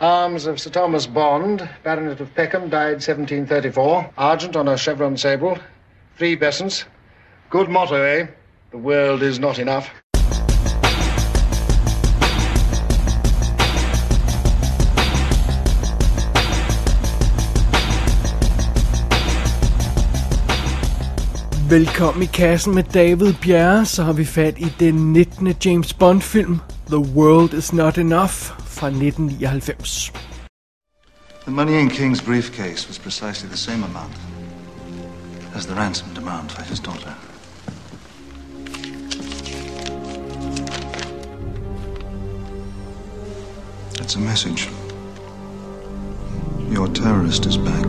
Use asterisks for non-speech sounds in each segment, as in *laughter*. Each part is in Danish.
Arms of Sir Thomas Bond, Baronet of Peckham, died 1734. Argent on a chevron sable. Three besants. Good motto, eh? The world is not enough. Velkommen i kassen med David Bjerre, så har vi fat i den 19. James Bond film, The World Is Not Enough fra 1999. The money in King's briefcase was precisely the same amount as the ransom demand for his daughter. It's a message. Your terrorist is back.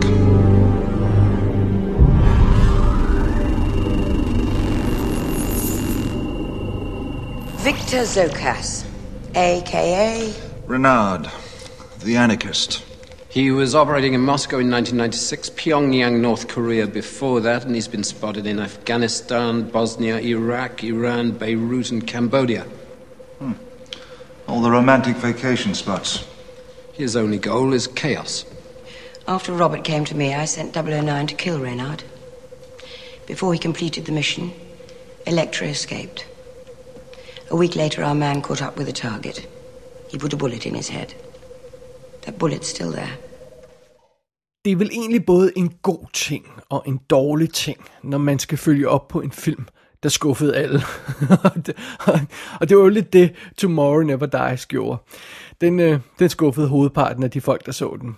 Victor Zokas, aka Renard, the anarchist. He was operating in Moscow in 1996, Pyongyang, North Korea before that, and he's been spotted in Afghanistan, Bosnia, Iraq, Iran, Beirut, and Cambodia. Hmm. All the romantic vacation spots. His only goal is chaos. After Robert came to me, I sent 009 to kill Reynard. Before he completed the mission, Electra escaped. A week later, our man caught up with the target. He put a bullet in his head. That bullet's still there. Det er vel egentlig både en god ting og en dårlig ting, når man skal følge op på en film, der skuffede alle. *laughs* Og det- var jo lidt det, Tomorrow Never Dies gjorde. Den, øh, den skuffede hovedparten af de folk, der så den.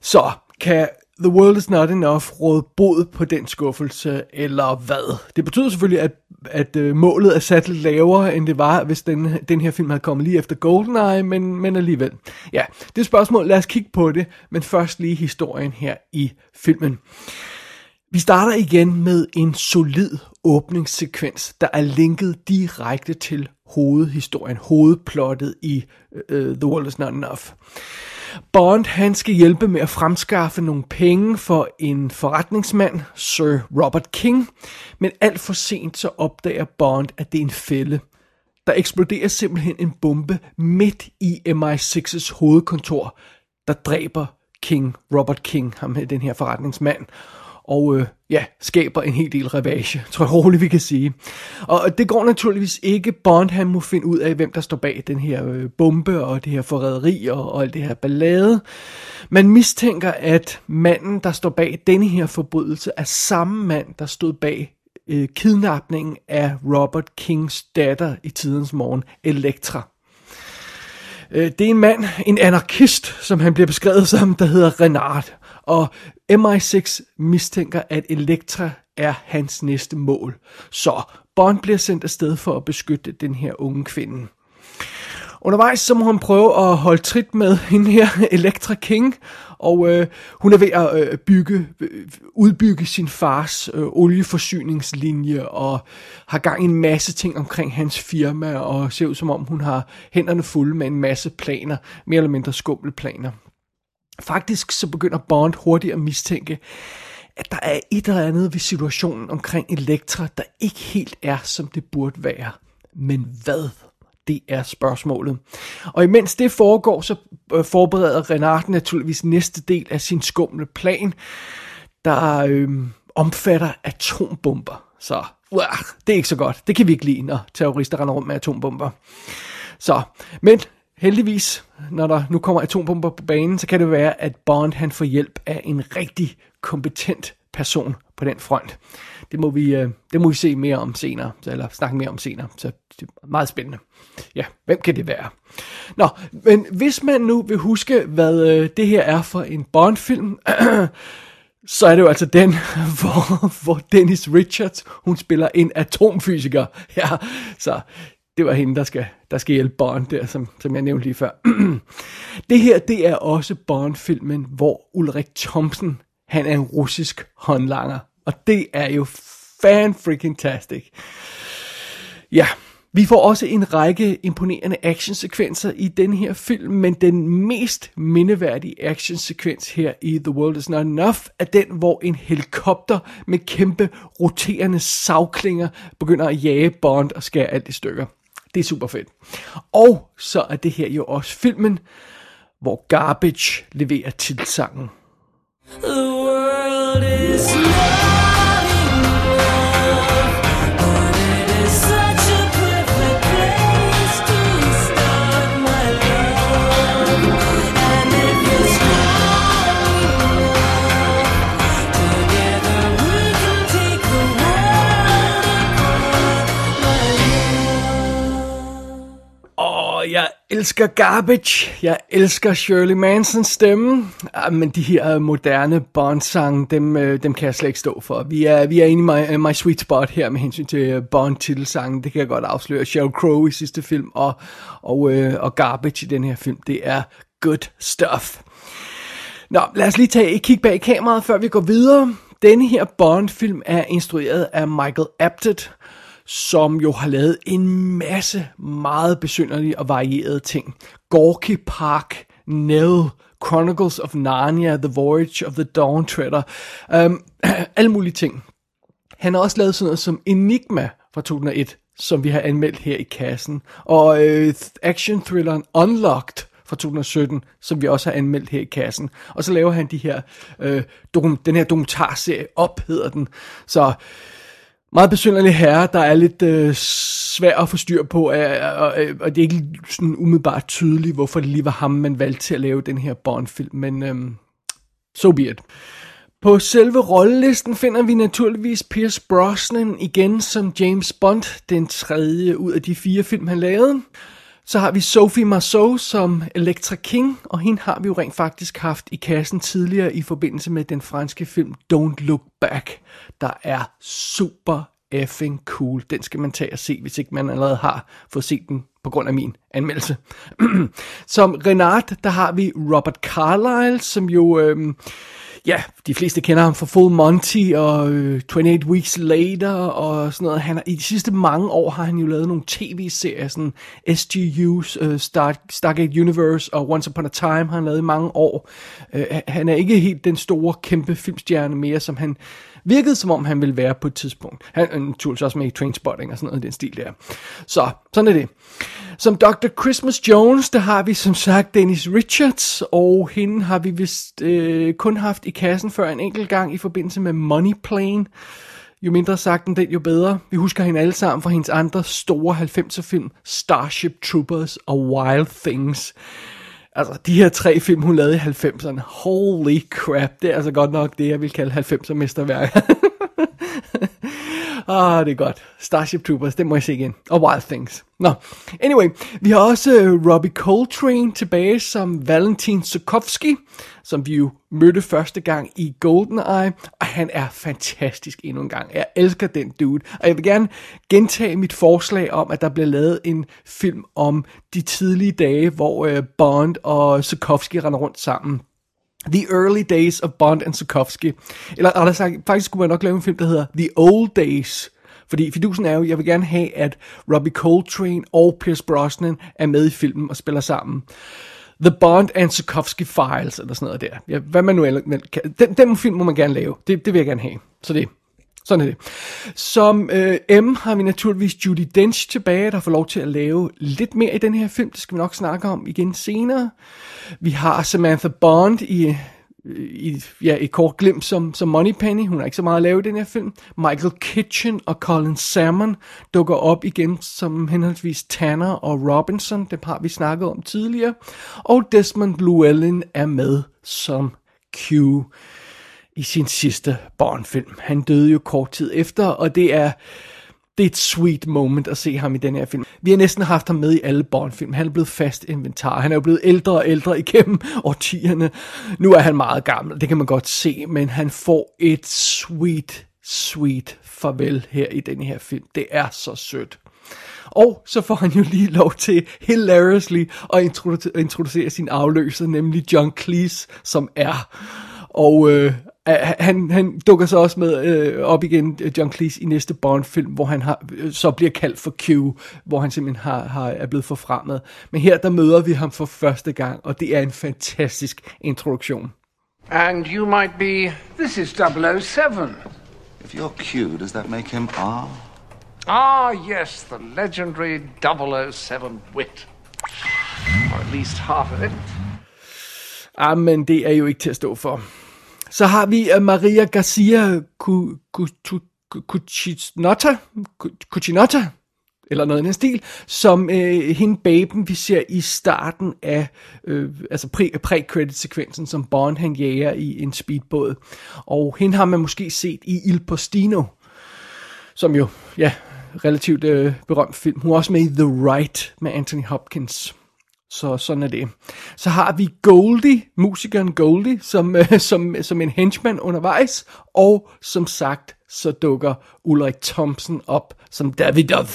Så kan The World Is Not Enough råd bod på den skuffelse, eller hvad? Det betyder selvfølgelig, at, at øh, målet er sat lidt lavere, end det var, hvis den, den her film havde kommet lige efter GoldenEye, men, men alligevel. Ja, det er et spørgsmål. Lad os kigge på det, men først lige historien her i filmen. Vi starter igen med en solid åbningssekvens, der er linket direkte til hovedhistorien, hovedplottet i uh, The World Is Not Enough. Bond han skal hjælpe med at fremskaffe nogle penge for en forretningsmand, Sir Robert King, men alt for sent så opdager Bond, at det er en fælde. Der eksploderer simpelthen en bombe midt i MI6's hovedkontor, der dræber King, Robert King, ham her, den her forretningsmand, og øh, ja, skaber en hel del ravage, tror jeg roligt, vi kan sige. Og det går naturligvis ikke. Bond, han må finde ud af, hvem der står bag den her øh, bombe, og det her forræderi, og, og alt det her ballade. Man mistænker, at manden, der står bag denne her forbrydelse, er samme mand, der stod bag øh, kidnapningen af Robert Kings datter i tidens morgen, Elektra. Øh, Det er en mand, en anarkist, som han bliver beskrevet som, der hedder Renard. Og MI6 mistænker, at Elektra er hans næste mål. Så Bond bliver sendt afsted for at beskytte den her unge kvinde. Undervejs så må hun prøve at holde trit med *laughs* hende her, Elektra King, og øh, hun er ved at øh, bygge, øh, udbygge sin fars øh, olieforsyningslinje, og har gang i en masse ting omkring hans firma, og ser ud som om hun har hænderne fulde med en masse planer, mere eller mindre skumle planer. Faktisk så begynder Bond hurtigt at mistænke, at der er et eller andet ved situationen omkring Elektra, der ikke helt er, som det burde være. Men hvad? Det er spørgsmålet. Og imens det foregår, så øh, forbereder Renard naturligvis næste del af sin skumle plan, der øh, omfatter atombomber. Så uah, det er ikke så godt. Det kan vi ikke lide, når terrorister render rundt med atombomber. Så, men heldigvis, når der nu kommer atombomber på banen, så kan det være, at Bond han får hjælp af en rigtig kompetent person på den front. Det må vi, øh, det må vi se mere om senere, så- eller snakke mere om senere, så det er meget spændende. Ja, hvem kan det være? Nå, men hvis man nu vil huske, hvad øh, det her er for en Bond-film, *clears throat* så er det jo altså den, *laughs* hvor, hvor Dennis Richards, hun spiller en atomfysiker. Ja, så det var hende, der skal, der skal hjælpe Bond der, som, som jeg nævnte lige før. *clears throat* det her, det er også Bond-filmen, hvor Ulrik Thomsen, han er en russisk håndlanger. Og det er jo fan freaking tastic. Ja, vi får også en række imponerende actionsekvenser i den her film, men den mest mindeværdige actionsekvens her i The World Is Not Enough er den, hvor en helikopter med kæmpe roterende savklinger begynder at jage Bond og skære alt i stykker. Det er super fedt. Og så er det her jo også filmen, hvor Garbage leverer titelsangen. The world is love. Elsker Garbage. Jeg elsker Shirley Mansons stemme. Ah, Men de her moderne Bond-sange, dem, øh, dem kan jeg slet ikke stå for. Vi er, vi er inde i my, øh, my sweet spot her med hensyn til øh, Bond-titelsangen. Det kan jeg godt afsløre. Sheryl Crow i sidste film og, og, øh, og Garbage i den her film. Det er good stuff. Nå, lad os lige tage et kig bag kameraet, før vi går videre. Denne her Bond-film er instrueret af Michael Apted, som jo har lavet en masse meget besynderlige og varierede ting. Gorky Park, Nell, Chronicles of Narnia, The Voyage of the Dawn Treader, um, *clears throat* alle mulige ting. Han har også lavet sådan noget som Enigma fra 2001, som vi har anmeldt her i kassen. Og øh, action-thrilleren Unlocked fra 2017, som vi også har anmeldt her i kassen. Og så laver han de her, øh, dokum, den her dokumentarserie op, hedder den. Så meget besynderlig herre, der er lidt øh, svær at få styr på, og, og, og det er ikke sådan umiddelbart tydeligt, hvorfor det lige var ham, man valgte til at lave den her Bond-film, men øh, so be it. På selve rollelisten finder vi naturligvis Pierce Brosnan igen som James Bond, den tredje ud af de fire film, han lavede. Så har vi Sophie Marceau som Electra King, og hende har vi jo rent faktisk haft i kassen tidligere i forbindelse med den franske film Don't Look Back, der er super effing cool. Den skal man tage og se, hvis ikke man allerede har fået set den på grund af min anmeldelse. *clears throat* som Renard, der har vi Robert Carlyle, som jo... Øh, ja, de fleste kender ham fra Full Monty og øh, 28 Weeks Later og sådan noget. Han I de sidste mange år har han jo lavet nogle tv-serier, sådan SGU's øh, Star, Stargate Universe og Once Upon a Time har han lavet i mange år. Øh, han er ikke helt den store, kæmpe filmstjerne mere, som han virkede som om han ville være på et tidspunkt. Han er naturligvis også med i Trainspotting og sådan noget i den stil der. Så, sådan er det. Som Dr. Christmas Jones, der har vi som sagt Dennis Richards, og hende har vi vist øh, kun haft i kassen før en enkelt gang i forbindelse med Money Plane. Jo mindre sagt end den, jo bedre. Vi husker hende alle sammen fra hendes andre store 90'er film, Starship Troopers og Wild Things. Altså, de her tre film, hun lavede i 90'erne, holy crap, det er altså godt nok det, jeg vil kalde 90'er mesterværker. *laughs* Ah, det er godt. Starship Troopers, det må jeg se igen. Og Wild Things. Nå, anyway, vi har også øh, Robbie Coltrane tilbage som Valentin Sokovsky, som vi jo mødte første gang i GoldenEye, og han er fantastisk endnu en gang. Jeg elsker den dude, og jeg vil gerne gentage mit forslag om, at der bliver lavet en film om de tidlige dage, hvor øh, Bond og Sokovsky render rundt sammen. The Early Days of Bond and Sokovsky. Eller rettere sagt, faktisk skulle man nok lave en film, der hedder The Old Days. Fordi fidusen er jo, jeg vil gerne have, at Robbie Coltrane og Pierce Brosnan er med i filmen og spiller sammen. The Bond and Sokovsky Files, eller sådan noget der. Ja, hvad man nu ellers. Den, den film må man gerne lave. Det, det vil jeg gerne have. Så det, sådan er det. Som øh, M har vi naturligvis Judy Dench tilbage, der får lov til at lave lidt mere i den her film. Det skal vi nok snakke om igen senere. Vi har Samantha Bond i, i ja, et kort glimt som, som Moneypenny. Hun har ikke så meget at lave i den her film. Michael Kitchen og Colin Salmon dukker op igen som henholdsvis Tanner og Robinson. Det har vi snakket om tidligere. Og Desmond Llewellyn er med som Q i sin sidste Bond-film. Han døde jo kort tid efter, og det er, det er et sweet moment at se ham i den her film. Vi har næsten haft ham med i alle Bond-film. Han er blevet fast inventar. Han er jo blevet ældre og ældre *laughs* igennem årtierne. Nu er han meget gammel, det kan man godt se, men han får et sweet, sweet farvel her i den her film. Det er så sødt. Og så får han jo lige lov til hilariously at introducere, introducere sin afløser, nemlig John Cleese, som er. Og øh, han, han dukker så også med øh, op igen, John Cleese, i næste Bond-film, hvor han har, øh, så bliver kaldt for Q, hvor han simpelthen har, har, er blevet forfremmet. Men her, der møder vi ham for første gang, og det er en fantastisk introduktion. And you might be. This is 007. If you're Q, does that make him R? Ah, yes, the legendary 007 wit. Or at least half of it. Ah, men det er jo ikke til at stå for. Så har vi uh, Maria Garcia Cu- Cu- Cu- Cu- Cucinotta, Cu- Cucinotta, eller noget i den stil, som øh, hende baben, vi ser i starten af øh, altså pre- pre-credit-sekvensen, som Bond han jager i en speedbåd. Og hende har man måske set i Il Postino, som jo, ja, relativt øh, berømt film. Hun er også med i The Right med Anthony Hopkins. Så sådan er det. Så har vi Goldie, musikeren Goldie, som, øh, som, som en henchman undervejs. Og som sagt, så dukker Ulrik Thompson op som Davidov.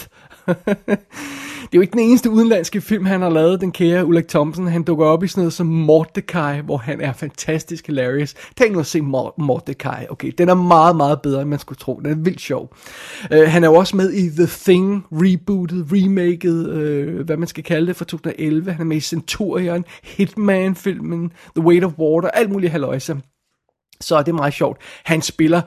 *laughs* det er jo ikke den eneste udenlandske film, han har lavet, den kære Ulrik Thompson. Han dukker op i sådan noget som Mordecai, hvor han er fantastisk hilarious. Tænk nu at se Mor- Mordecai. Okay, den er meget, meget bedre, end man skulle tro. Den er vildt sjov. Uh, han er jo også med i The Thing, rebootet, remaket, uh, hvad man skal kalde det, fra 2011. Han er med i Centurion, Hitman-filmen, The Weight of Water, alt muligt haløjse. Så det er meget sjovt. Han spiller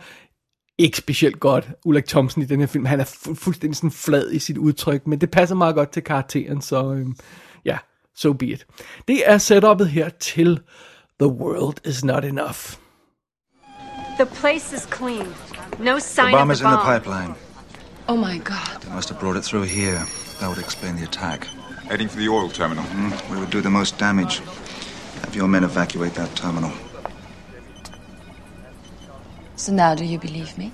ikke specielt godt, Ulrik Thomsen i den her film. Han er fu- fuldstændig sådan flad i sit udtryk, men det passer meget godt til karakteren, så øhm, ja, so be it. Det er setupet her til The World Is Not Enough. The place is clean. No sign The bomb of is the in the bomb. pipeline. Oh my god. They must have brought it through here. That would explain the attack. Heading for the oil terminal. Mm, we would do the most damage. Have your men evacuate that terminal. So now do you believe me?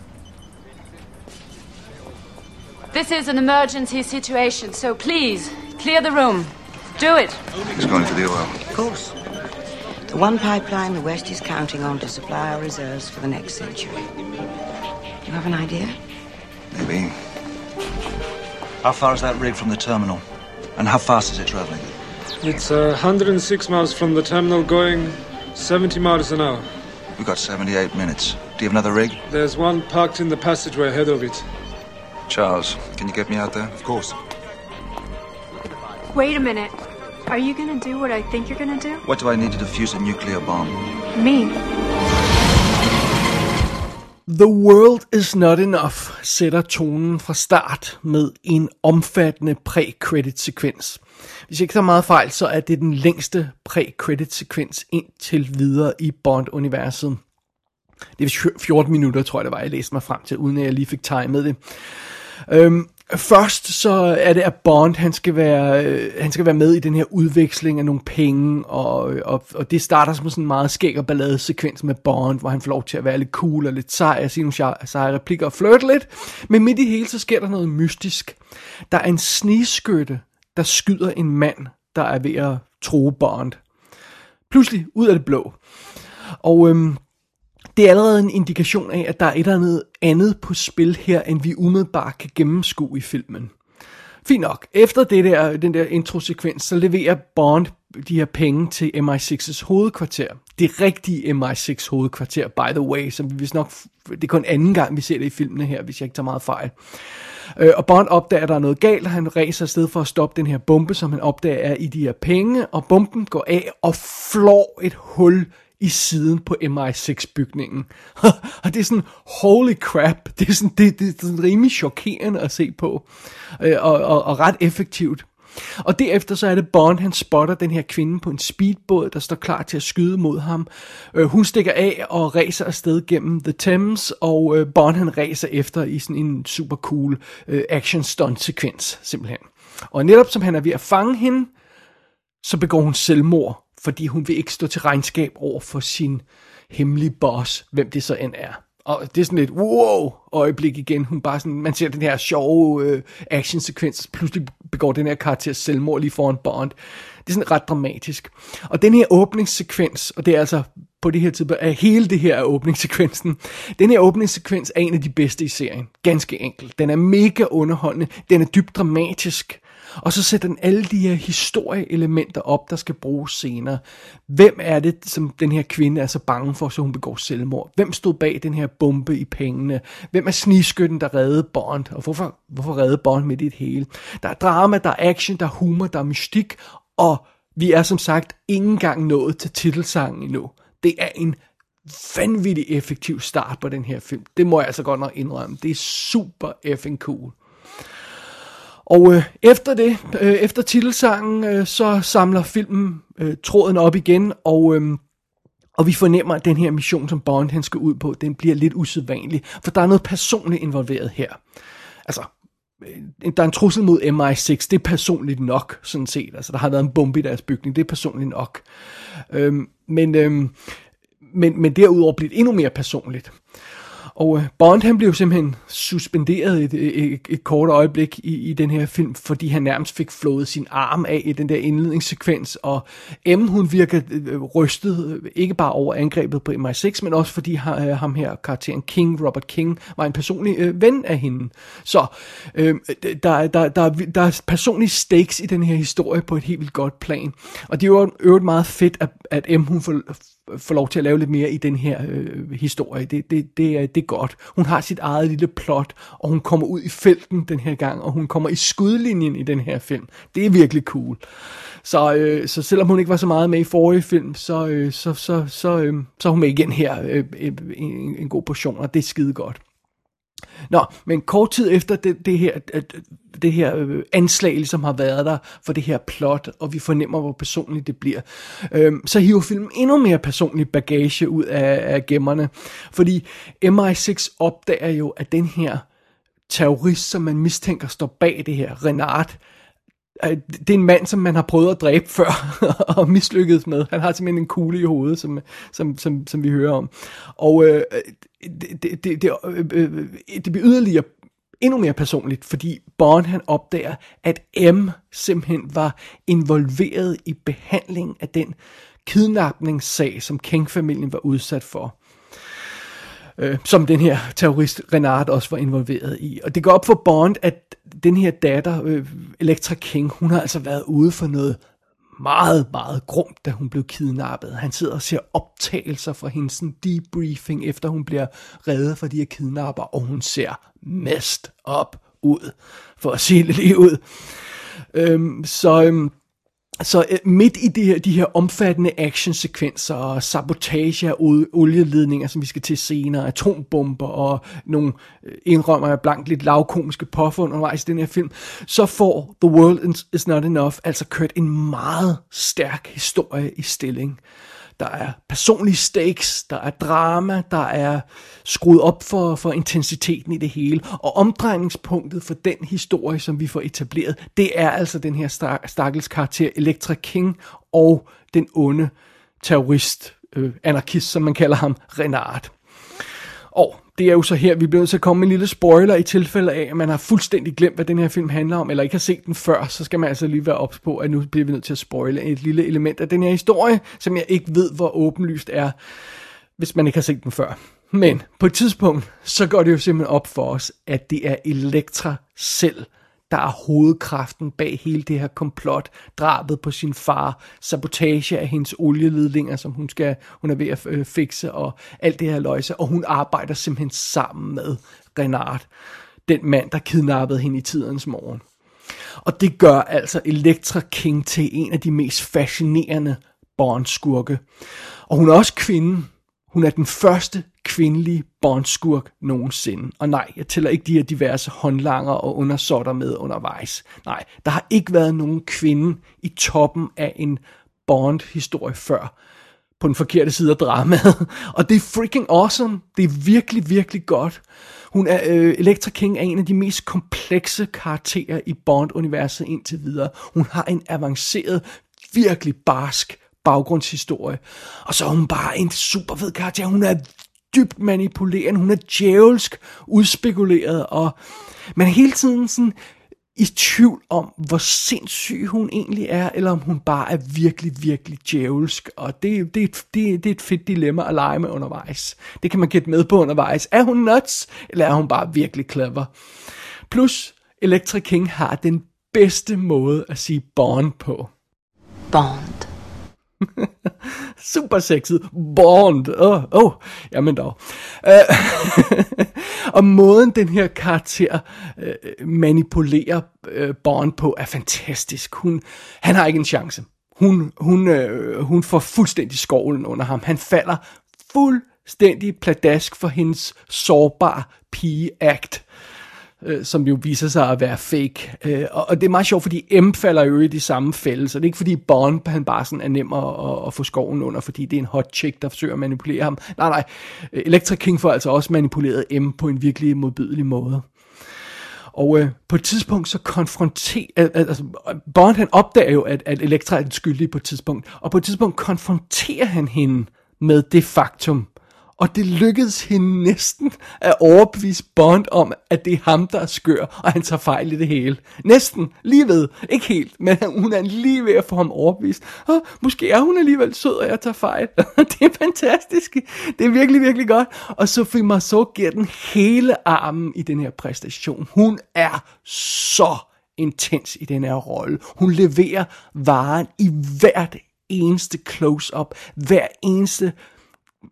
This is an emergency situation, so please, clear the room. Do it. He's going for the oil. Of course. The one pipeline the West is counting on to supply our reserves for the next century. You have an idea? Maybe. How far is that rig from the terminal? And how fast is it traveling? It's uh, 106 miles from the terminal going 70 miles an hour. We've got 78 minutes. Do you have another rig? There's one parked in the passageway ahead of it. Charles, can you get me out there? Of course. Wait a minute. Are you gonna do what I think you're gonna do? What do I need to defuse a nuclear bomb? Me. The World Is Not Enough sætter tonen fra start med en omfattende pre-credit-sekvens. Hvis jeg ikke tager meget fejl, så er det den længste pre-credit-sekvens indtil videre i Bond-universet. Det er 14 minutter, tror jeg det var, jeg læste mig frem til, uden at jeg lige fik timet det. Øhm, først så er det, at Bond han skal, være, øh, han skal være med i den her udveksling af nogle penge, og, og, og det starter som sådan en meget skæg og ballade sekvens med Bond, hvor han får lov til at være lidt cool og lidt sej, og sige nogle seje replikker og flirte lidt. Men midt i hele, så sker der noget mystisk. Der er en snigskytte, der skyder en mand, der er ved at tro Bond. Pludselig, ud af det blå. Og øhm, det er allerede en indikation af, at der er et eller andet andet på spil her, end vi umiddelbart kan gennemskue i filmen. Fint nok. Efter det der, den der introsekvens, så leverer Bond de her penge til MI6's hovedkvarter. Det rigtige MI6 hovedkvarter, by the way, som vi vist nok, det er kun anden gang, vi ser det i filmene her, hvis jeg ikke tager meget fejl. Øh, og Bond opdager, at der er noget galt, og han ræser afsted for at stoppe den her bombe, som han opdager er i de her penge, og bomben går af og flår et hul i siden på MI6-bygningen. *laughs* og det er sådan, holy crap, det er sådan, det, det er sådan rimelig chokerende at se på, øh, og, og, og ret effektivt. Og derefter så er det Bond, han spotter den her kvinde på en speedbåd, der står klar til at skyde mod ham. Øh, hun stikker af og racer afsted gennem The Thames, og øh, Bond han racer efter i sådan en super cool øh, action stunt sekvens, simpelthen. Og netop som han er ved at fange hende, så begår hun selvmord, fordi hun vil ikke stå til regnskab over for sin hemmelige boss, hvem det så end er. Og det er sådan et wow øjeblik igen. Hun bare sådan, man ser den her sjove øh, actionsekvens, pludselig begår den her karakter selvmord lige foran Bond. Det er sådan ret dramatisk. Og den her åbningssekvens, og det er altså på det her tidspunkt, at hele det her er åbningssekvensen. Den her åbningssekvens er en af de bedste i serien. Ganske enkelt. Den er mega underholdende. Den er dybt dramatisk. Og så sætter den alle de her historieelementer op, der skal bruges senere. Hvem er det, som den her kvinde er så bange for, så hun begår selvmord? Hvem stod bag den her bombe i pengene? Hvem er snigskytten, der redde Bond? Og hvorfor, hvorfor redde Bond midt i det hele? Der er drama, der er action, der er humor, der er mystik, og vi er som sagt ikke engang nået til titelsangen endnu. Det er en vanvittig effektiv start på den her film. Det må jeg altså godt nok indrømme. Det er super effing cool. Og øh, efter det, øh, efter titelsangen, øh, så samler filmen øh, tråden op igen, og øh, Og vi fornemmer, at den her mission, som Bond han skal ud på, den bliver lidt usædvanlig, for der er noget personligt involveret her. Altså, øh, der er en trussel mod MI6, det er personligt nok, sådan set. Altså, der har været en bombe i deres bygning, det er personligt nok. Øhm, men, øhm, men, men derudover bliver det endnu mere personligt. Og øh, Bond han blev simpelthen suspenderet et, et, et kort øjeblik i, i den her film, fordi han nærmest fik flået sin arm af i den der indledningssekvens, og M hun virker øh, rystet, øh, ikke bare over angrebet på MI6, men også fordi øh, ham her, karakteren King, Robert King, var en personlig øh, ven af hende. Så øh, der, der, der, der er personlige stakes i den her historie på et helt vildt godt plan. Og det er jo øvrigt meget fedt, at, at M hun får få lov til at lave lidt mere i den her øh, historie. Det, det, det, er, det er godt. Hun har sit eget lille plot, og hun kommer ud i felten den her gang, og hun kommer i skudlinjen i den her film. Det er virkelig cool. Så, øh, så selvom hun ikke var så meget med i forrige film, så, øh, så, så, så, øh, så er hun med igen her øh, øh, en, en god portion, og det er skide godt. Nå, men kort tid efter det, det her, det her øh, anslag, som ligesom har været der for det her plot, og vi fornemmer, hvor personligt det bliver, øh, så hiver filmen endnu mere personlig bagage ud af, af gemmerne. Fordi MI6 opdager jo, at den her terrorist, som man mistænker står bag det her, Renard, øh, det er en mand, som man har prøvet at dræbe før *laughs* og mislykkedes med. Han har simpelthen en kugle i hovedet, som, som, som, som vi hører om. Og øh, det, det, det, det, øh, øh det bliver yderligere endnu mere personligt, fordi Bond han opdager, at M simpelthen var involveret i behandlingen af den kidnapningssag, som King-familien var udsat for. Øh, som den her terrorist Renard også var involveret i. Og det går op for Bond, at den her datter, øh, Elektra King, hun har altså været ude for noget meget, meget grumt, da hun blev kidnappet. Han sidder og ser optagelser fra hendes sådan, debriefing, efter hun bliver reddet fra de her kidnapper, og hun ser mest op ud, for at sige det lige ud. Øhm, så øhm, så øh, midt i de her, de her omfattende actionsekvenser og sabotage af olieledninger, som vi skal til senere, atombomber og nogle øh, indrømmer jeg blankt lidt lavkomiske påfund undervejs i den her film, så får The World Is Not Enough altså kørt en meget stærk historie i stilling. Der er personlige stakes, der er drama, der er skruet op for, for intensiteten i det hele. Og omdrejningspunktet for den historie, som vi får etableret, det er altså den her stak- stakkels karakter Elektra King og den onde terrorist, øh, anarkist, som man kalder ham, Renard. Og det er jo så her, vi bliver nødt til at komme med en lille spoiler i tilfælde af, at man har fuldstændig glemt, hvad den her film handler om, eller ikke har set den før, så skal man altså lige være ops på, at nu bliver vi nødt til at spoile et lille element af den her historie, som jeg ikke ved, hvor åbenlyst er, hvis man ikke har set den før. Men på et tidspunkt, så går det jo simpelthen op for os, at det er Elektra selv, der er hovedkraften bag hele det her komplot, drabet på sin far, sabotage af hendes olieledninger, som hun skal, hun er ved at øh, fikse, og alt det her løjse, og hun arbejder simpelthen sammen med Renard, den mand, der kidnappede hende i tidens morgen. Og det gør altså Elektra King til en af de mest fascinerende Bond-skurke. Og hun er også kvinde. Hun er den første kvindelige bondskurk nogensinde. Og nej, jeg tæller ikke de her diverse håndlanger og undersorter med undervejs. Nej, der har ikke været nogen kvinde i toppen af en Bond-historie før på den forkerte side af dramaet. *laughs* Og det er freaking awesome. Det er virkelig, virkelig godt. Hun er, øh, Elektra King er en af de mest komplekse karakterer i Bond-universet indtil videre. Hun har en avanceret, virkelig barsk baggrundshistorie. Og så er hun bare en super fed karakter. Hun er dybt manipulerende, hun er djævelsk udspekuleret, og man er hele tiden sådan i tvivl om, hvor sindssyg hun egentlig er, eller om hun bare er virkelig, virkelig djævelsk. Og det, det, det, det er et fedt dilemma at lege med undervejs. Det kan man gætte med på undervejs. Er hun nuts, eller er hun bare virkelig clever? Plus, Electra King har den bedste måde at sige Bond på. Bond. *laughs* Super sexet. Bond. Åh, oh, oh. jamen dog. Uh, *laughs* og måden den her karakter uh, manipulerer uh, Bond på er fantastisk. Hun, han har ikke en chance. Hun, hun, uh, hun får fuldstændig skovlen under ham. Han falder fuldstændig pladask for hendes sårbare pige-act øh, som jo viser sig at være fake. Øh, og, og det er meget sjovt, fordi M falder jo i de samme fælde, så det er ikke fordi Bond han bare sådan er nem at, at, at få skoven under, fordi det er en hot chick, der forsøger at manipulere ham. Nej, nej. Electra King får altså også manipuleret M på en virkelig modbydelig måde. Og øh, på et tidspunkt så konfronterer, altså Bond han opdager jo, at, at Elektra er den skyldige på et tidspunkt, og på et tidspunkt konfronterer han hende med det faktum, og det lykkedes hende næsten at overbevise Bond om, at det er ham, der er skør, og han tager fejl i det hele. Næsten, lige ved, ikke helt, men hun er lige ved at få ham overbevist. Og måske er hun alligevel sød, og jeg tager fejl. *laughs* det er fantastisk. Det er virkelig, virkelig godt. Og Sophie Marceau giver den hele armen i den her præstation. Hun er så intens i den her rolle. Hun leverer varen i hvert eneste close-up, hver eneste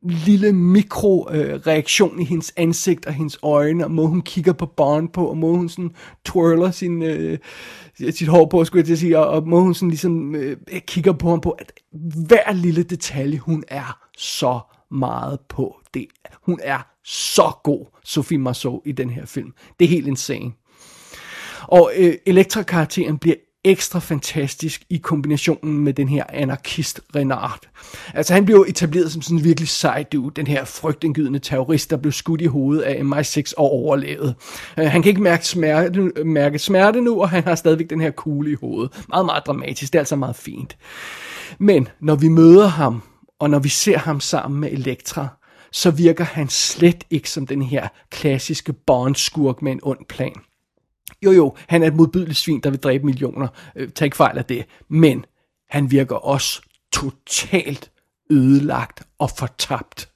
lille mikroreaktion øh, i hendes ansigt og hendes øjne, og måde hun kigger på Bond på, og måde hun sådan twirler sin, øh, sit hår på, skulle jeg til at sige, og, og måde hun sådan ligesom øh, kigger på ham på, at hver lille detalje, hun er så meget på. Det, hun er så god, Sophie Marceau, i den her film. Det er helt insane. Og øh, Elektra-karakteren bliver ekstra fantastisk i kombinationen med den her anarkist Renard. Altså han blev etableret som sådan en virkelig sej dude, den her frygtindgydende terrorist, der blev skudt i hovedet af MI6 og overlevede. Uh, øh, han kan ikke mærke smerte, mærke smerte nu, og han har stadigvæk den her kugle i hovedet. Meget, meget dramatisk, det er altså meget fint. Men når vi møder ham, og når vi ser ham sammen med Elektra, så virker han slet ikke som den her klassiske Bond-skurk med en ond plan. Jo jo, han er et modbydeligt svin, der vil dræbe millioner. Øh, tag ikke fejl af det. Men han virker også totalt ødelagt og fortabt.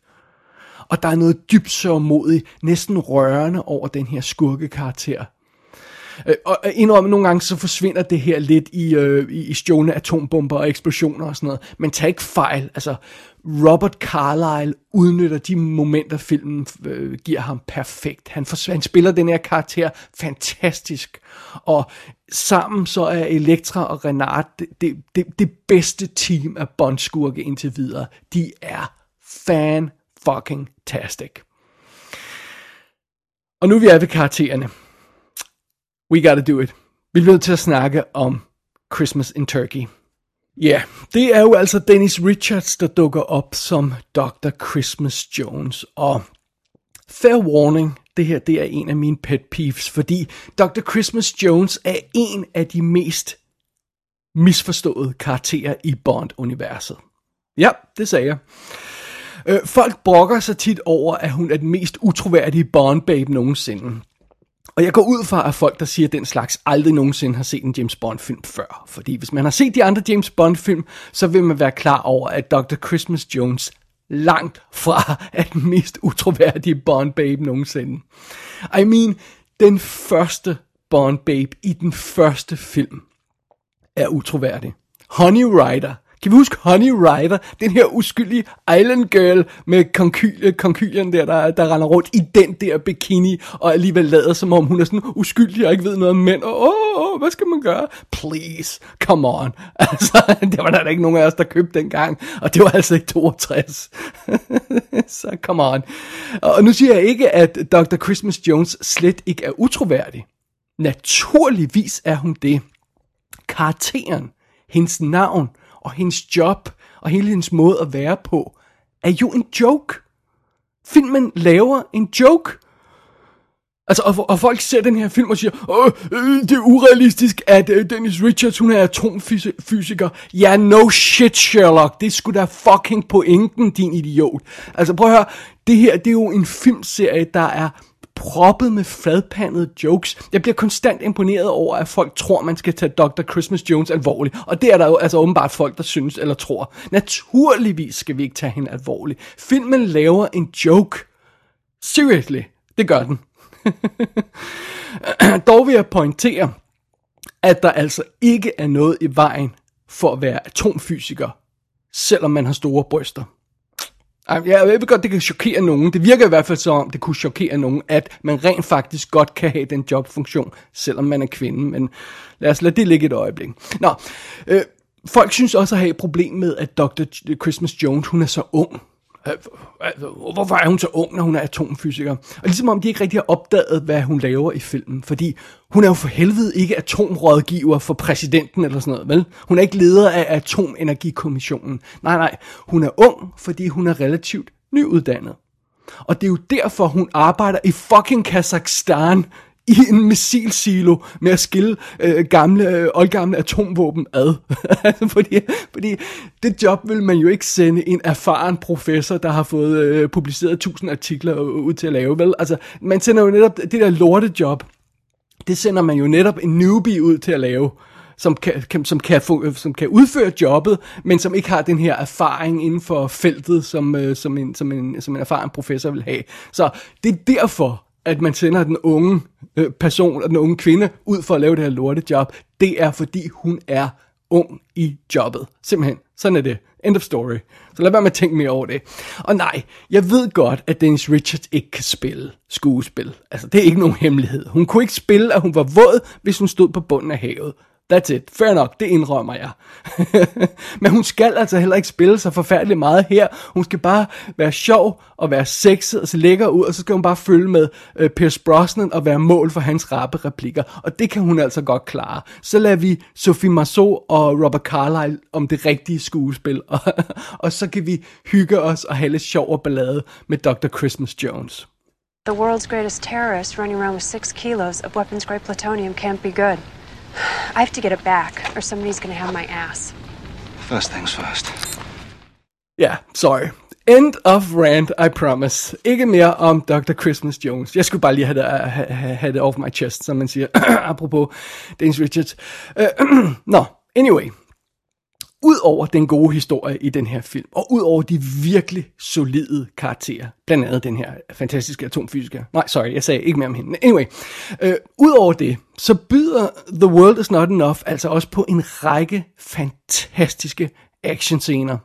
Og der er noget dybt sørgmodigt, næsten rørende over den her skurkekarakter. Øh, Og øh, indrømme, nogle gange så forsvinder det her lidt i, øh, i, i stjålne atombomber og eksplosioner og sådan noget. Men tag ikke fejl. Altså, Robert Carlyle udnytter de momenter, filmen øh, giver ham perfekt. Han, for, han spiller den her karakter fantastisk. Og sammen så er Elektra og Renard det, det, det, det bedste team af Bond-skurke indtil videre. De er fan fucking tastic. Og nu er vi er ved karaktererne. We gotta do it. Vi bliver nødt til at snakke om Christmas in Turkey. Ja, yeah, det er jo altså Dennis Richards, der dukker op som Dr. Christmas Jones. Og fair warning, det her det er en af mine pet peeves, fordi Dr. Christmas Jones er en af de mest misforståede karakterer i Bond-universet. Ja, det sagde jeg. Øh, folk brokker sig tit over, at hun er den mest utroværdige Bond-babe nogensinde. Og jeg går ud fra, at folk, der siger den slags, aldrig nogensinde har set en James Bond-film før. Fordi hvis man har set de andre James Bond-film, så vil man være klar over, at Dr. Christmas Jones langt fra er den mest utroværdige Bond-babe nogensinde. I mean, den første Bond-babe i den første film er utroværdig. Honey Rider. Kan vi huske Honey Rider? Den her uskyldige island girl med konkyl, konkylien der, der, der render rundt i den der bikini, og alligevel lader som om hun er sådan uskyldig og ikke ved noget om mænd. Og åh, åh, hvad skal man gøre? Please, come on. *laughs* Altså, det var der ikke nogen af os, der købte dengang, og det var altså i 62. *laughs* Så come on. Og nu siger jeg ikke, at Dr. Christmas Jones slet ikke er utroværdig. Naturligvis er hun det karakteren, hendes navn og hendes job og hele hendes måde at være på, er jo en joke. Filmen laver en joke. Altså, og, og folk ser den her film og siger, Åh, øh, det er urealistisk, at øh, Dennis Richards, hun er atomfysiker. Ja, no shit, Sherlock. Det skulle da fucking pointen, din idiot. Altså, prøv at høre. Det her, det er jo en filmserie, der er proppet med fadpandede jokes. Jeg bliver konstant imponeret over, at folk tror, man skal tage Dr. Christmas Jones alvorligt. Og det er der jo altså åbenbart folk, der synes eller tror. Naturligvis skal vi ikke tage hende alvorligt. Filmen laver en joke. Seriously, det gør den. *laughs* Dog vil jeg pointere, at der altså ikke er noget i vejen for at være atomfysiker, selvom man har store bryster. Jeg ved godt, det kan chokere nogen. Det virker i hvert fald som om, det kunne chokere nogen, at man rent faktisk godt kan have den jobfunktion, selvom man er kvinde. Men lad os lade det ligge et øjeblik. Nå, øh, folk synes også at have et problem med, at Dr. Christmas Jones, hun er så ung. Øh, øh, hvorfor er hun så ung, når hun er atomfysiker? Og ligesom om de ikke rigtig har opdaget, hvad hun laver i filmen. Fordi hun er jo for helvede ikke atområdgiver for præsidenten eller sådan noget, vel? Hun er ikke leder af Atomenergikommissionen. Nej, nej. Hun er ung, fordi hun er relativt nyuddannet. Og det er jo derfor, hun arbejder i fucking Kazakhstan i en missilsilo med at skille øh, gamle, øh, oldgamle atomvåben ad. *laughs* fordi, fordi det job vil man jo ikke sende en erfaren professor, der har fået øh, publiceret tusind artikler ud til at lave, vel? Altså, man sender jo netop det der lortejob, det sender man jo netop en newbie ud til at lave som kan, kan, som, kan få, øh, som kan udføre jobbet, men som ikke har den her erfaring inden for feltet, som, øh, som, en, som, en, som en erfaren professor vil have. Så det er derfor, at man sender den unge øh, person, den unge kvinde, ud for at lave det her lortejob. Det er, fordi hun er ung i jobbet. Simpelthen. Sådan er det. End of story. Så lad være med at tænke mere over det. Og nej, jeg ved godt, at Dennis Richards ikke kan spille skuespil. Altså, det er ikke nogen hemmelighed. Hun kunne ikke spille, at hun var våd, hvis hun stod på bunden af havet. That's it. Fair nok, det indrømmer jeg. *laughs* Men hun skal altså heller ikke spille så forfærdeligt meget her. Hun skal bare være sjov og være sexet og se lækker ud, og så skal hun bare følge med øh, Pierce Brosnan og være mål for hans rappe replikker. Og det kan hun altså godt klare. Så lader vi Sophie Marceau og Robert Carlyle om det rigtige skuespil, *laughs* og, og så kan vi hygge os og have lidt sjov og ballade med Dr. Christmas Jones. The world's greatest terrorist running around with six kilos of weapons grade plutonium can't be good. *sighs* I have to get it back, or somebody's gonna have my ass. First things first. Ja, yeah, sorry. End of rant, I promise. Ikke mere om Dr. Christmas Jones. Jeg skulle bare lige have det, have, have, have det off my chest, som man siger. *clears throat* Apropos Dennis Richards. Uh, *clears throat* Nå, anyway. Udover den gode historie i den her film, og udover de virkelig solide karakterer, blandt andet den her fantastiske atomfysiker. Nej, sorry, jeg sagde ikke mere om hende. Anyway, øh, udover det, så byder The World Is Not Enough altså også på en række fantastiske actionscener.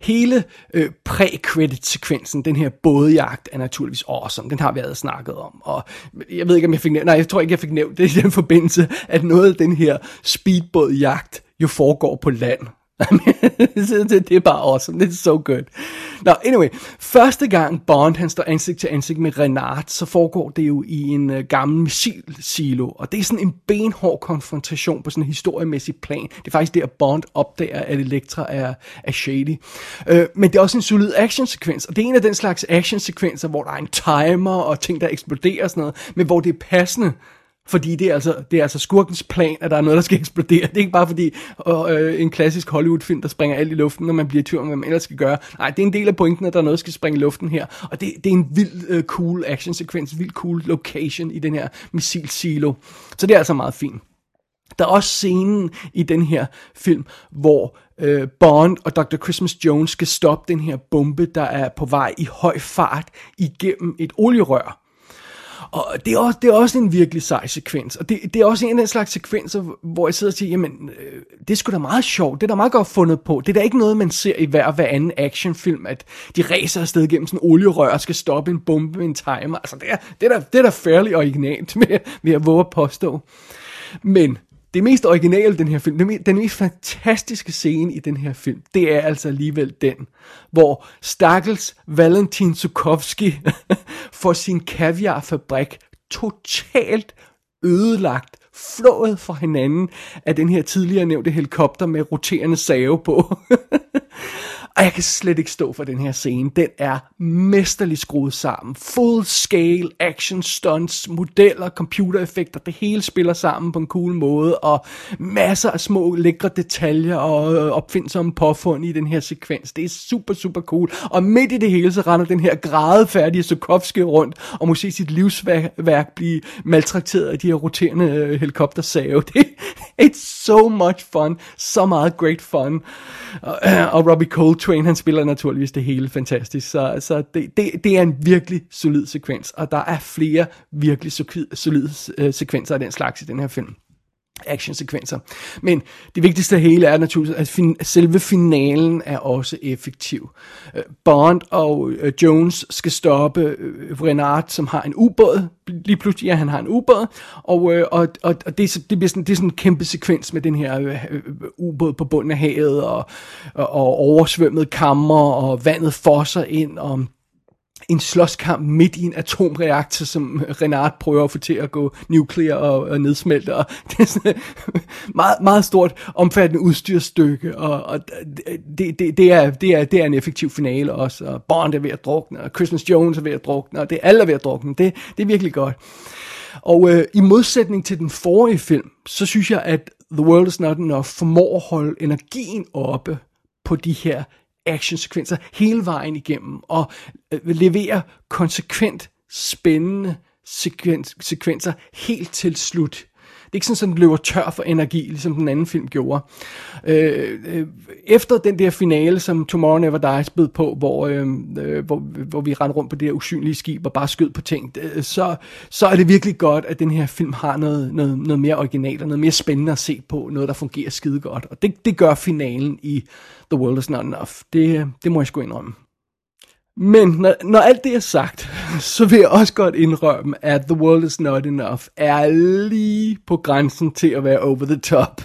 Hele øh, pre-credit-sekvensen, den her bådejagt, er naturligvis awesome. Den har vi allerede snakket om. Og jeg ved ikke, om jeg fik nævnt... Nej, jeg tror ikke, jeg fik nævnt det i den forbindelse, at noget af den her speedbådjagt jo foregår på land. *laughs* det er bare awesome. Det er so good. Nå, anyway. Første gang Bond han står ansigt til ansigt med Renard, så foregår det jo i en uh, gammel missilsilo. Og det er sådan en benhård konfrontation på sådan en historiemæssig plan. Det er faktisk det, at Bond opdager, at Elektra er, er shady. Uh, men det er også en solid actionsekvens. Og det er en af den slags actionsekvenser, hvor der er en timer og ting, der eksploderer og sådan noget. Men hvor det er passende fordi det er, altså, det er altså skurkens plan, at der er noget, der skal eksplodere. Det er ikke bare fordi øh, en klassisk Hollywood-film, der springer alt i luften, når man bliver i tvivl om, hvad man ellers skal gøre. Nej, det er en del af pointen, at der er noget, der skal springe i luften her. Og det, det er en vild øh, cool action-sekvens, vild cool location i den her missil-silo. Så det er altså meget fint. Der er også scenen i den her film, hvor øh, Bond og Dr. Christmas Jones skal stoppe den her bombe, der er på vej i høj fart igennem et olierør. Og det er, også, det er også en virkelig sej sekvens. Og det, det er også en af den slags sekvenser, hvor jeg sidder og siger, jamen, øh, det er sgu da meget sjovt. Det er da meget godt fundet på. Det er da ikke noget, man ser i hver, hver anden actionfilm, at de racer afsted gennem sådan en olierør og skal stoppe en bombe med en timer. Altså, det er, det er, da, det er da fairly originalt, med, med at våge at påstå. Men det mest originale den her film, den, den mest fantastiske scene i den her film, det er altså alligevel den, hvor Stakkels Valentin Zukovski *laughs* får sin kaviarfabrik totalt ødelagt, flået fra hinanden af den her tidligere nævnte helikopter med roterende save på. *laughs* Og jeg kan slet ikke stå for den her scene. Den er mesterligt skruet sammen. Full scale action stunts, modeller, computereffekter. Det hele spiller sammen på en cool måde. Og masser af små lækre detaljer og opfindsomme påfund i den her sekvens. Det er super, super cool. Og midt i det hele, så render den her grædefærdige Sokovske rundt og må se sit livsværk blive maltrakteret af de her roterende øh, helikoptersave. *laughs* Det It's so much fun. Så meget great fun. Og, og Robbie Coltrane, han spiller naturligvis det hele fantastisk. Så, så det, det, det er en virkelig solid sekvens. Og der er flere virkelig solide, solide øh, sekvenser af den slags i den her film actionsekvenser. Men det vigtigste af hele er naturligvis, at, fin- at selve finalen er også effektiv. Øh, Bond og øh, Jones skal stoppe øh, Renard, som har en ubåd. Lige pludselig, ja, han har en ubåd. Og, øh, og, og, og det, er det, bliver sådan, det er sådan en kæmpe sekvens med den her øh, øh, ubåd på bunden af havet, og, og, og oversvømmet kammer, og vandet fosser ind, og en slåskamp midt i en atomreaktor, som Renard prøver at få til at gå nuclear og, og nedsmelte. Og *laughs* det er sådan meget, meget stort, omfattende udstyrsstykke, og, og det, det, det, er, det, er, det er en effektiv finale også. Og Bond er ved at drukne, og Christmas Jones er ved at drukne, og det alle er ved at drukne. Det, det er virkelig godt. Og øh, i modsætning til den forrige film, så synes jeg, at The World Is Not Enough formår at holde energien oppe på de her actionsekvenser hele vejen igennem, og øh, leverer konsekvent spændende sekvens, sekvenser helt til slut. Ikke sådan, at den løber tør for energi, ligesom den anden film gjorde. Øh, øh, efter den der finale, som Tomorrow Never Dies bød på, hvor, øh, øh, hvor, hvor vi rendte rundt på det her usynlige skib og bare skød på ting, øh, så, så er det virkelig godt, at den her film har noget, noget, noget mere originalt og noget mere spændende at se på, noget der fungerer skide godt. Og det, det gør finalen i The World Is Not Enough. Det, det må jeg sgu indrømme. Men når, når alt det er sagt, *laughs* så vil jeg også godt indrømme, at The World Is Not Enough er lige på grænsen til at være over the top.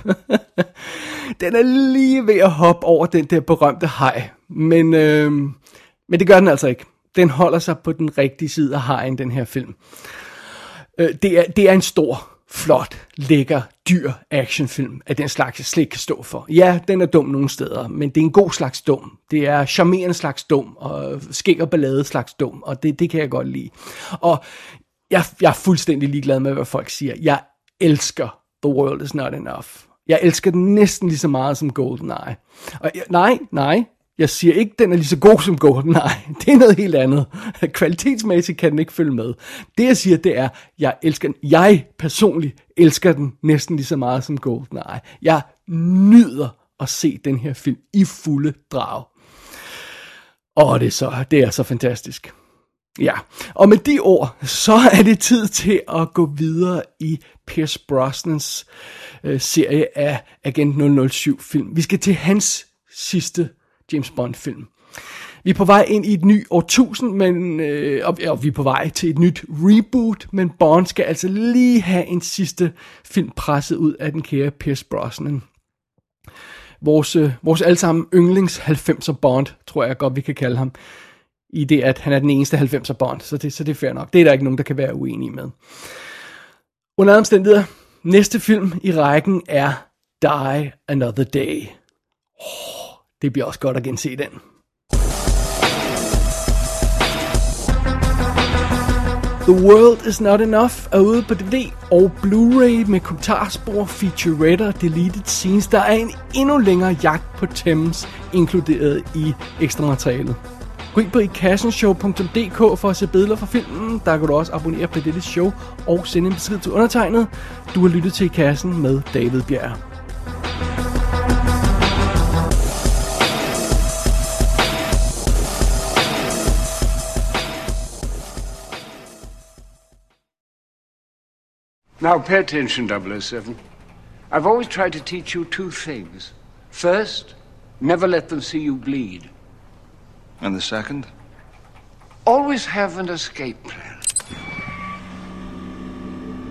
*laughs* den er lige ved at hoppe over den der berømte hej. Men, øh, men det gør den altså ikke. Den holder sig på den rigtige side af hejen, den her film. Øh, det, er, det er en stor, flot, lækker, dyr actionfilm af den slags, jeg slet ikke kan stå for. Ja, den er dum nogle steder, men det er en god slags dum. Det er charmerende slags dum, og skæg og ballade slags dum, og det, det kan jeg godt lide. Og jeg, jeg er fuldstændig ligeglad med, hvad folk siger. Jeg elsker The World Is Not Enough. Jeg elsker den næsten lige så meget som GoldenEye. Og jeg, nej, nej, jeg siger ikke, den er lige så god som GoldenEye. *laughs* Det er noget helt andet. *laughs* Kvalitetsmæssigt kan den ikke følge med. Det jeg siger, det er, jeg elsker den. Jeg personligt elsker den næsten lige så meget som GoldenEye. Jeg nyder at se den her film i fulde drag. Åh, det er så, det er så fantastisk. Ja, og med de ord, så er det tid til at gå videre i Pierce Brosnans øh, serie af Agent 007 film. Vi skal til hans sidste James Bond film. Vi er på vej ind i et nyt årtusind, men, øh, og, og vi er på vej til et nyt reboot, men Bond skal altså lige have en sidste film presset ud af den kære Pierce Brosnan. Vores, øh, vores allesammen yndlings 90'er Bond, tror jeg godt, vi kan kalde ham, i det, at han er den eneste 90'er Bond, så det, så det er fair nok. Det er der ikke nogen, der kan være uenige med. Under omstændigheder, næste film i rækken er Die Another Day. Oh, det bliver også godt at gense den. The World Is Not Enough er ude på DVD og Blu-ray med kommentarspor, featurette og deleted scenes. Der er en endnu længere jagt på Thames inkluderet i ekstra materialet. Gå ind på ikassenshow.dk for at se billeder fra filmen. Der kan du også abonnere på dette show og sende en besked til undertegnet. Du har lyttet til I Kassen med David Bjerg. Now pay attention, 007. I've always tried to teach you two things. First, never let them see you bleed. And the second? Always have an escape plan.